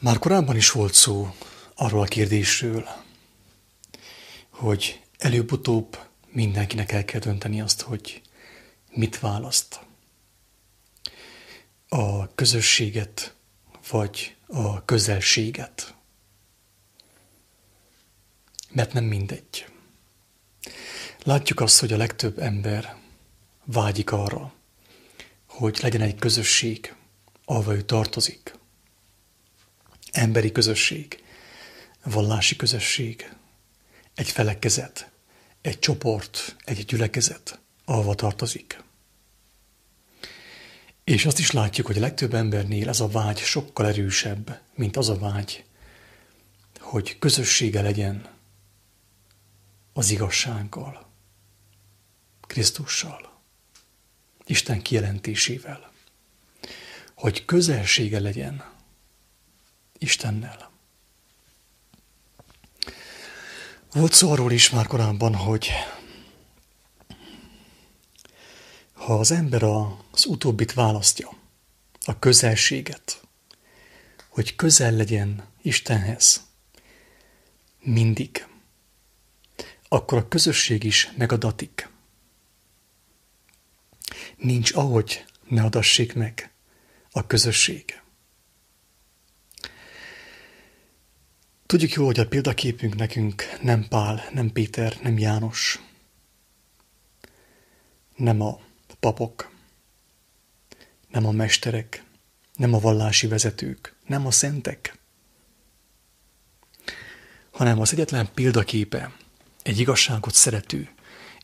Már korábban is volt szó arról a kérdésről, hogy előbb-utóbb mindenkinek el kell dönteni azt, hogy mit választ. A közösséget vagy a közelséget. Mert nem mindegy. Látjuk azt, hogy a legtöbb ember vágyik arra, hogy legyen egy közösség, ahova ő tartozik. Emberi közösség, vallási közösség, egy felekezet, egy csoport, egy gyülekezet, ahova tartozik. És azt is látjuk, hogy a legtöbb embernél ez a vágy sokkal erősebb, mint az a vágy, hogy közössége legyen az igazsággal, Krisztussal, Isten kijelentésével, hogy közelsége legyen Istennel. Volt szó arról is már korábban, hogy ha az ember az utóbbit választja, a közelséget, hogy közel legyen Istenhez, mindig, akkor a közösség is megadatik. Nincs ahogy ne adassék meg a közösség. Tudjuk jól, hogy a példaképünk nekünk nem Pál, nem Péter, nem János, nem a papok, nem a mesterek, nem a vallási vezetők, nem a szentek, hanem az egyetlen példaképe egy igazságot szerető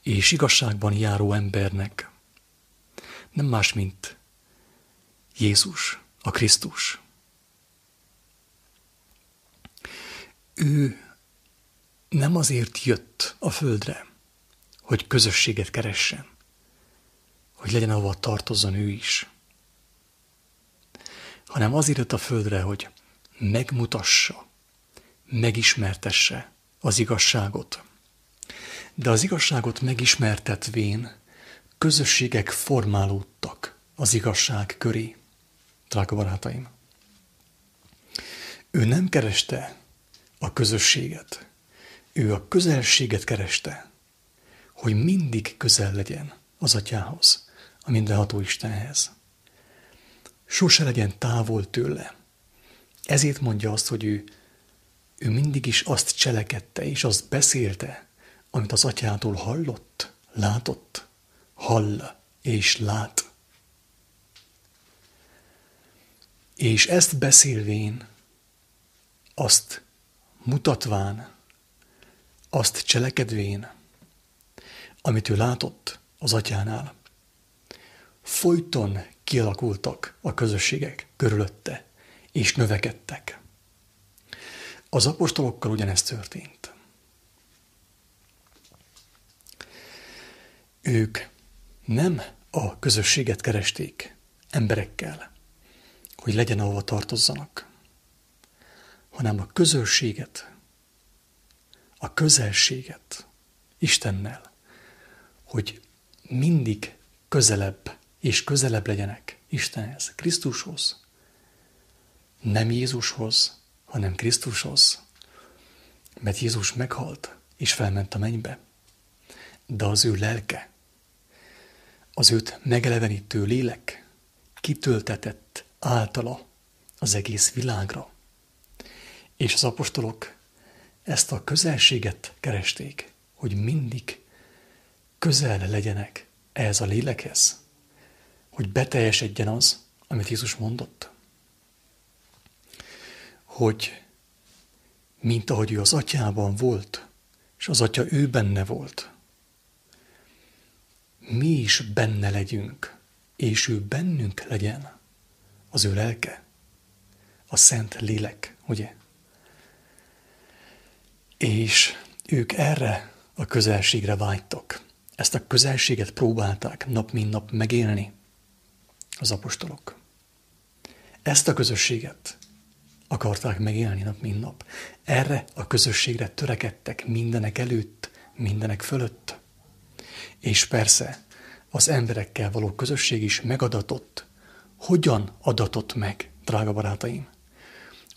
és igazságban járó embernek. Nem más, mint Jézus, a Krisztus. Ő nem azért jött a földre, hogy közösséget keressen, hogy legyen ahova tartozzon ő is, hanem azért jött a földre, hogy megmutassa, megismertesse az igazságot. De az igazságot megismertetvén közösségek formálódtak az igazság köré. Drága barátaim! Ő nem kereste a közösséget. Ő a közelséget kereste, hogy mindig közel legyen az atyához, a mindenható Istenhez. Sose legyen távol tőle. Ezért mondja azt, hogy ő, ő mindig is azt cselekedte és azt beszélte, amit az atyától hallott, látott, hall és lát. És ezt beszélvén, azt mutatván, azt cselekedvén, amit ő látott az atyánál, folyton kialakultak a közösségek körülötte, és növekedtek. Az apostolokkal ugyanezt történt. Ők nem a közösséget keresték emberekkel, hogy legyen ahova tartozzanak, hanem a közösséget, a közelséget Istennel, hogy mindig közelebb és közelebb legyenek Istenhez, Krisztushoz. Nem Jézushoz, hanem Krisztushoz. Mert Jézus meghalt és felment a mennybe. De az ő lelke, az őt megelevenítő lélek kitöltetett általa az egész világra. És az apostolok ezt a közelséget keresték, hogy mindig közel legyenek ehhez a lélekhez, hogy beteljesedjen az, amit Jézus mondott. Hogy mint ahogy ő az atyában volt, és az atya ő benne volt, mi is benne legyünk, és ő bennünk legyen, az ő lelke, a szent lélek, ugye? És ők erre a közelségre vágytak. Ezt a közelséget próbálták nap mint nap megélni az apostolok. Ezt a közösséget akarták megélni nap mint nap. Erre a közösségre törekedtek mindenek előtt, mindenek fölött. És persze az emberekkel való közösség is megadatott. Hogyan adatott meg, drága barátaim?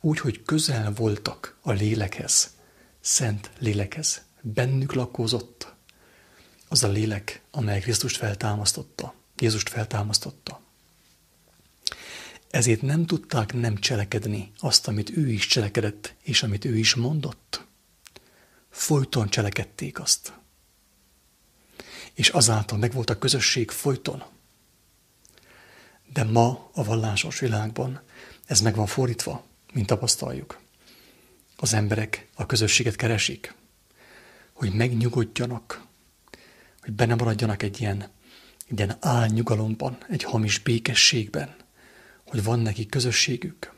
úgy, hogy közel voltak a lélekhez, szent lélekhez, bennük lakózott az a lélek, amely Krisztust feltámasztotta, Jézust feltámasztotta. Ezért nem tudták nem cselekedni azt, amit ő is cselekedett, és amit ő is mondott. Folyton cselekedték azt. És azáltal megvolt a közösség folyton. De ma a vallásos világban ez meg van fordítva, mint tapasztaljuk. Az emberek a közösséget keresik, hogy megnyugodjanak, hogy benne maradjanak egy ilyen, egy ilyen álnyugalomban, egy hamis békességben, hogy van neki közösségük.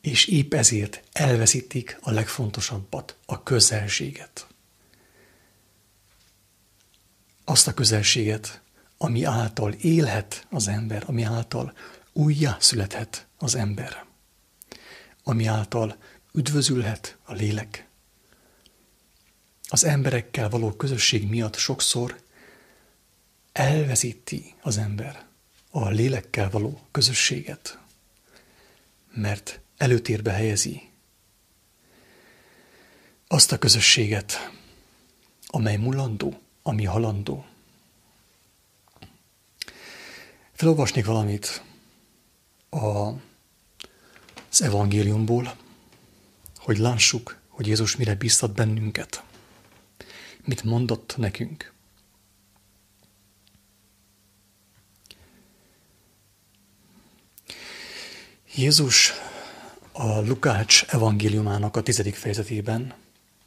És épp ezért elveszítik a legfontosabbat, a közelséget. Azt a közelséget, ami által élhet az ember, ami által újjá születhet az ember, ami által üdvözülhet a lélek. Az emberekkel való közösség miatt sokszor elveszíti az ember a lélekkel való közösséget, mert előtérbe helyezi azt a közösséget, amely mulandó, ami halandó. Felolvasnék valamit a, az evangéliumból, hogy lássuk, hogy Jézus mire bíztat bennünket. Mit mondott nekünk. Jézus a Lukács evangéliumának a tizedik fejezetében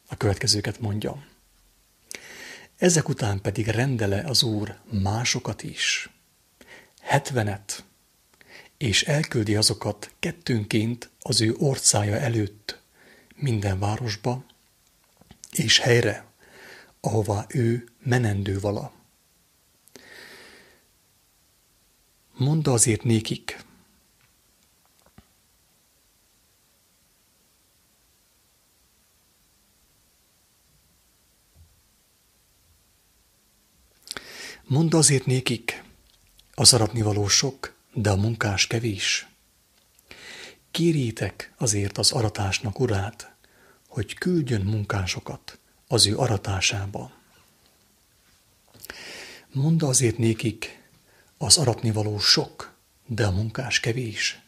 a következőket mondja. Ezek után pedig rendele az Úr másokat is, hetvenet, és elküldi azokat kettőnként az ő orcája előtt minden városba és helyre, ahová ő menendő vala. Mondd azért nékik, Mondd azért nékik, az aratnivaló sok, de a munkás kevés. Kérjétek azért az aratásnak urát, hogy küldjön munkásokat az ő aratásába. Mondd azért nékik, az aratnivaló sok, de a munkás kevés.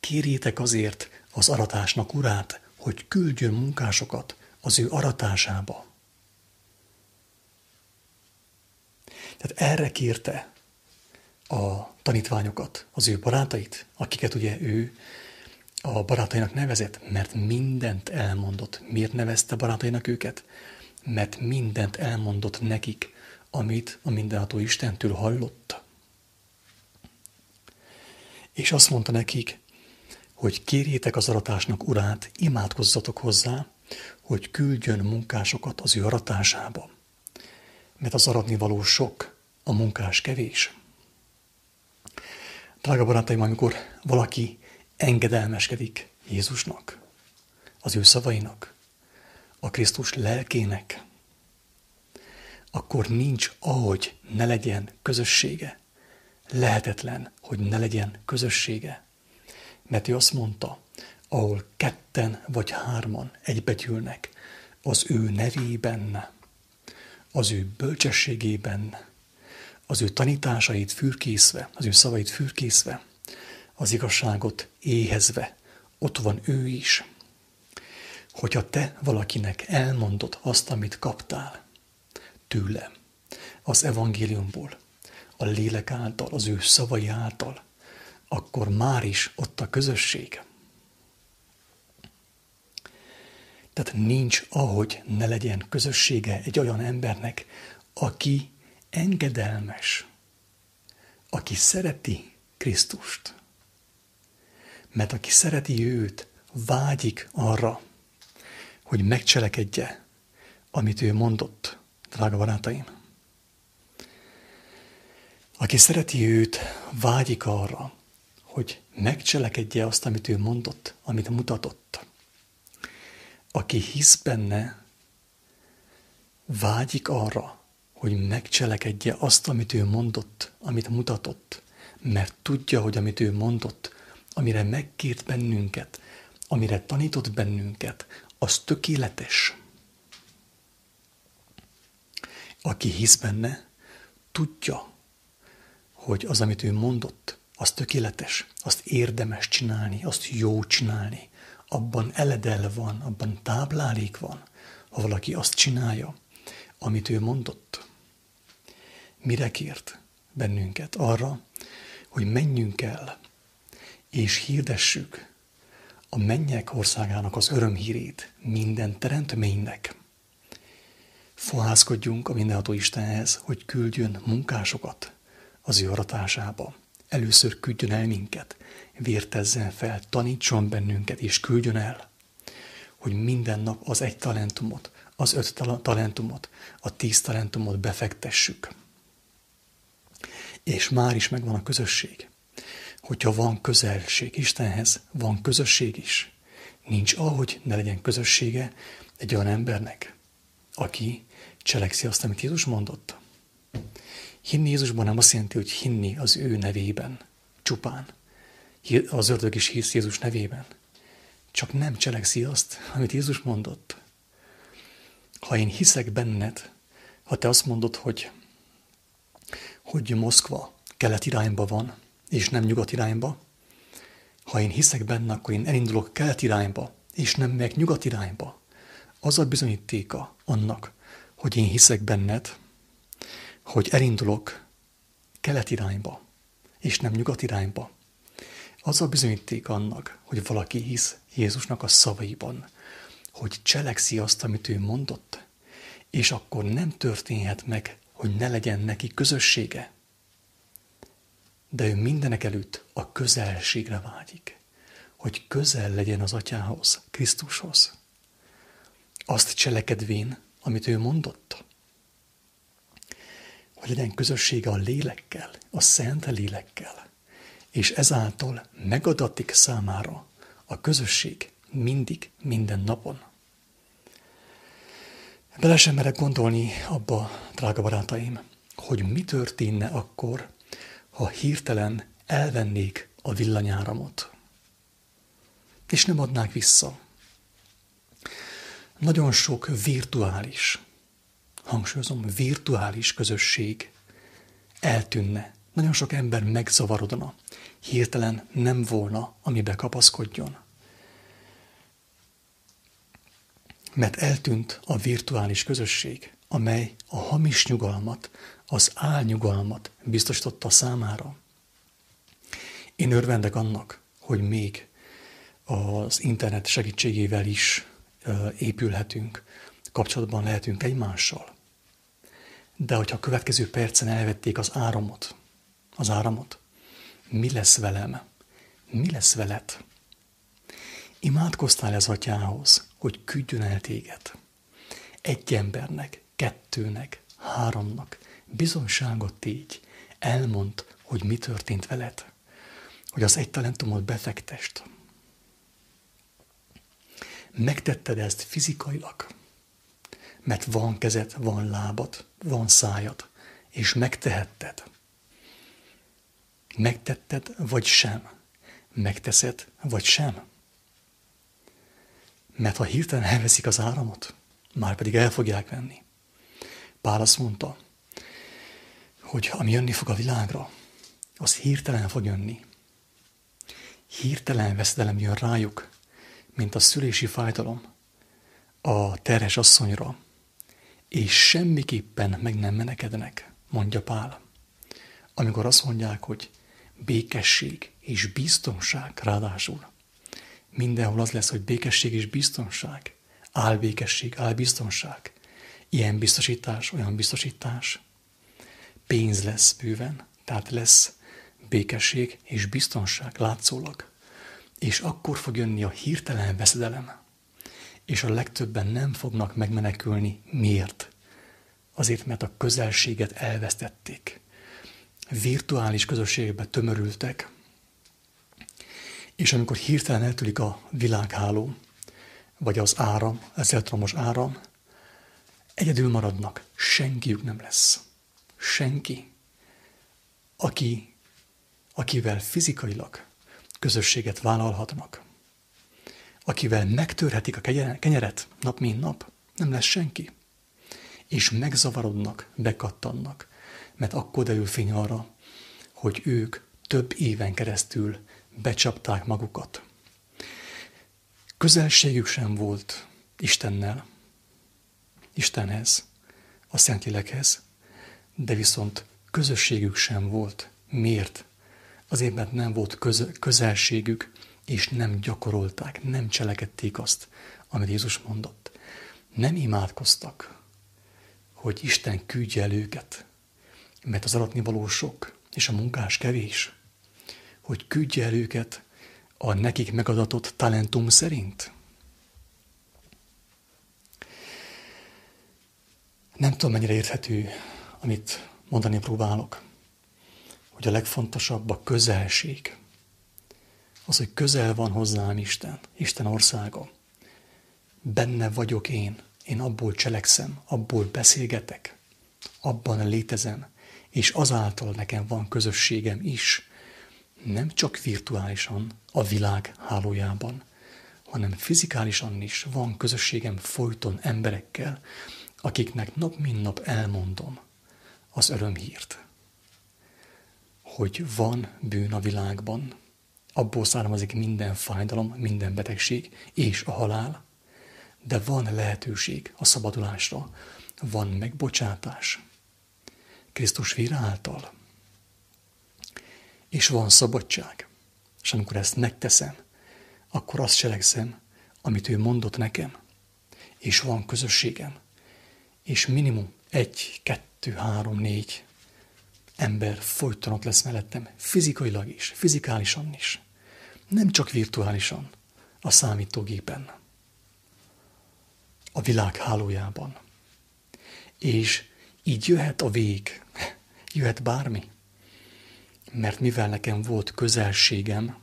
Kérjétek azért az aratásnak urát, hogy küldjön munkásokat az ő aratásába. Tehát erre kérte a tanítványokat, az ő barátait, akiket ugye ő a barátainak nevezett, mert mindent elmondott. Miért nevezte barátainak őket? Mert mindent elmondott nekik, amit a mindenható Istentől hallott. És azt mondta nekik, hogy kérjétek az aratásnak urát, imádkozzatok hozzá, hogy küldjön munkásokat az ő aratásába mert az aratni való sok, a munkás kevés. Drága barátaim, amikor valaki engedelmeskedik Jézusnak, az ő szavainak, a Krisztus lelkének, akkor nincs ahogy ne legyen közössége. Lehetetlen, hogy ne legyen közössége. Mert ő azt mondta, ahol ketten vagy hárman egybegyűlnek, az ő nevében az ő bölcsességében, az ő tanításait fürkészve, az ő szavait fürkészve, az igazságot éhezve, ott van ő is. Hogyha te valakinek elmondod azt, amit kaptál tőle, az evangéliumból, a lélek által, az ő szavai által, akkor már is ott a közösség. Tehát nincs, ahogy ne legyen közössége egy olyan embernek, aki engedelmes, aki szereti Krisztust. Mert aki szereti őt, vágyik arra, hogy megcselekedje, amit ő mondott, drága barátaim. Aki szereti őt, vágyik arra, hogy megcselekedje azt, amit ő mondott, amit mutatott aki hisz benne, vágyik arra, hogy megcselekedje azt, amit ő mondott, amit mutatott, mert tudja, hogy amit ő mondott, amire megkért bennünket, amire tanított bennünket, az tökéletes. Aki hisz benne, tudja, hogy az, amit ő mondott, az tökéletes, azt érdemes csinálni, azt jó csinálni. Abban eledel van, abban táplálék van, ha valaki azt csinálja, amit ő mondott. Mire kért bennünket? Arra, hogy menjünk el, és hirdessük a mennyek országának az örömhírét minden teremtménynek. Fohászkodjunk a mindenható Istenhez, hogy küldjön munkásokat az ő aratásába. Először küldjön el minket, vértezzen fel, tanítson bennünket, és küldjön el, hogy minden nap az egy talentumot, az öt talentumot, a tíz talentumot befektessük. És már is megvan a közösség. Hogyha van közelség Istenhez, van közösség is. Nincs ahogy ne legyen közössége egy olyan embernek, aki cselekszi azt, amit Jézus mondott. Hinni Jézusban nem azt jelenti, hogy hinni az ő nevében, csupán. Az ördög is hisz Jézus nevében. Csak nem cselekszi azt, amit Jézus mondott. Ha én hiszek benned, ha te azt mondod, hogy, hogy Moszkva kelet irányba van, és nem nyugat irányba, ha én hiszek benne, akkor én elindulok kelet irányba, és nem meg nyugat irányba. Az a bizonyítéka annak, hogy én hiszek benned, hogy elindulok kelet irányba, és nem nyugat irányba. Az a bizonyíték annak, hogy valaki hisz Jézusnak a szavaiban, hogy cselekszi azt, amit ő mondott, és akkor nem történhet meg, hogy ne legyen neki közössége. De ő mindenek előtt a közelségre vágyik, hogy közel legyen az atyához, Krisztushoz. Azt cselekedvén, amit ő mondott, hogy legyen közössége a lélekkel, a szent lélekkel, és ezáltal megadatik számára a közösség mindig, minden napon. Bele sem merek gondolni abba, drága barátaim, hogy mi történne akkor, ha hirtelen elvennék a villanyáramot, és nem adnák vissza. Nagyon sok virtuális, hangsúlyozom, virtuális közösség eltűnne. Nagyon sok ember megzavarodna. Hirtelen nem volna, ami bekapaszkodjon. Mert eltűnt a virtuális közösség, amely a hamis nyugalmat, az álnyugalmat biztosította számára. Én örvendek annak, hogy még az internet segítségével is épülhetünk, kapcsolatban lehetünk egymással. De hogyha a következő percen elvették az áramot, az áramot, mi lesz velem? Mi lesz veled? Imádkoztál az atyához, hogy küldjön el téged. Egy embernek, kettőnek, háromnak bizonságot tégy, elmond, hogy mi történt veled, hogy az egy talentumot befektest. Megtetted ezt fizikailag, mert van kezed, van lábad, van szájad, és megtehetted. Megtetted, vagy sem. Megteszed, vagy sem. Mert ha hirtelen elveszik az áramot, már pedig el fogják venni. Pál azt mondta, hogy ami jönni fog a világra, az hirtelen fog jönni. Hirtelen veszedelem jön rájuk, mint a szülési fájdalom a terhes asszonyra, és semmiképpen meg nem menekednek, mondja Pál. Amikor azt mondják, hogy békesség és biztonság ráadásul. Mindenhol az lesz, hogy békesség és biztonság, álbékesség, álbiztonság, ilyen biztosítás, olyan biztosítás. Pénz lesz bőven, tehát lesz békesség és biztonság látszólag. És akkor fog jönni a hirtelen veszedelem. És a legtöbben nem fognak megmenekülni. Miért? Azért, mert a közelséget elvesztették. Virtuális közösségbe tömörültek, és amikor hirtelen eltűnik a világháló, vagy az áram, az elektromos áram, egyedül maradnak, senkiük nem lesz. Senki, aki, akivel fizikailag közösséget vállalhatnak. Akivel megtörhetik a kenyeret nap mint nap, nem lesz senki. És megzavarodnak, bekattannak, mert akkor derül fény arra, hogy ők több éven keresztül becsapták magukat. Közelségük sem volt Istennel, Istenhez, a Szentlélekhez, de viszont közösségük sem volt. Miért? Azért, mert nem volt köz- közelségük, és nem gyakorolták, nem cselekedték azt, amit Jézus mondott. Nem imádkoztak, hogy Isten küldje el őket, mert az aratni való sok, és a munkás kevés, hogy küldje el őket a nekik megadatott talentum szerint. Nem tudom, mennyire érthető, amit mondani próbálok, hogy a legfontosabb a közelség. Az, hogy közel van hozzám Isten, Isten országa. Benne vagyok én, én abból cselekszem, abból beszélgetek, abban létezem, és azáltal nekem van közösségem is, nem csak virtuálisan a világ hálójában, hanem fizikálisan is van közösségem folyton emberekkel, akiknek nap mint nap elmondom az örömhírt, hogy van bűn a világban, abból származik minden fájdalom, minden betegség és a halál, de van lehetőség a szabadulásra, van megbocsátás, Krisztus vír által. És van szabadság. És amikor ezt megteszem, akkor azt cselekszem, amit ő mondott nekem. És van közösségem. És minimum egy, kettő, három, négy ember folyton ott lesz mellettem, fizikailag is, fizikálisan is. Nem csak virtuálisan, a számítógépen, a világ hálójában. És így jöhet a vég, jöhet bármi. Mert mivel nekem volt közelségem,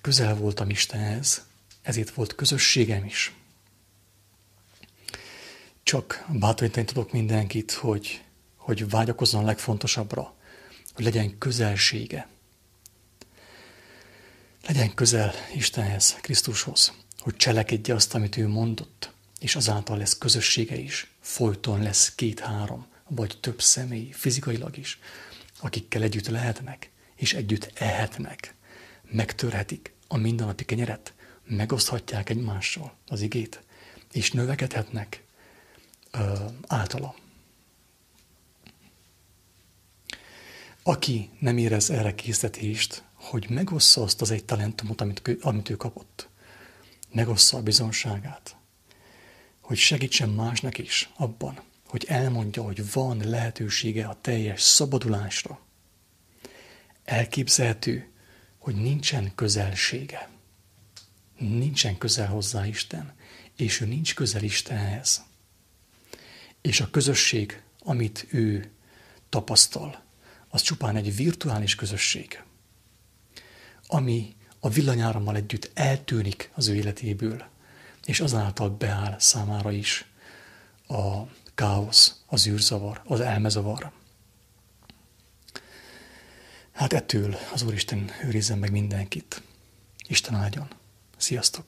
közel voltam Istenhez, ezért volt közösségem is. Csak bátorítani tudok mindenkit, hogy, hogy vágyakozzon a legfontosabbra, hogy legyen közelsége. Legyen közel Istenhez, Krisztushoz, hogy cselekedje azt, amit ő mondott, és azáltal lesz közössége is. Folyton lesz két-három, vagy több személy, fizikailag is, akikkel együtt lehetnek, és együtt ehetnek, megtörhetik a mindennapi kenyeret, megoszthatják egymással az igét, és növekedhetnek ö, általa. Aki nem érez erre készítést, hogy megossza azt az egy talentumot, amit, amit ő kapott, megossza a bizonságát, hogy segítsen másnak is abban, hogy elmondja, hogy van lehetősége a teljes szabadulásra. Elképzelhető, hogy nincsen közelsége. Nincsen közel hozzá Isten, és ő nincs közel Istenhez. És a közösség, amit ő tapasztal, az csupán egy virtuális közösség, ami a villanyárammal együtt eltűnik az ő életéből, és azáltal beáll számára is a káosz, az űrzavar, az elmezavar. Hát ettől az Úristen őrizzen meg mindenkit. Isten áldjon. Sziasztok!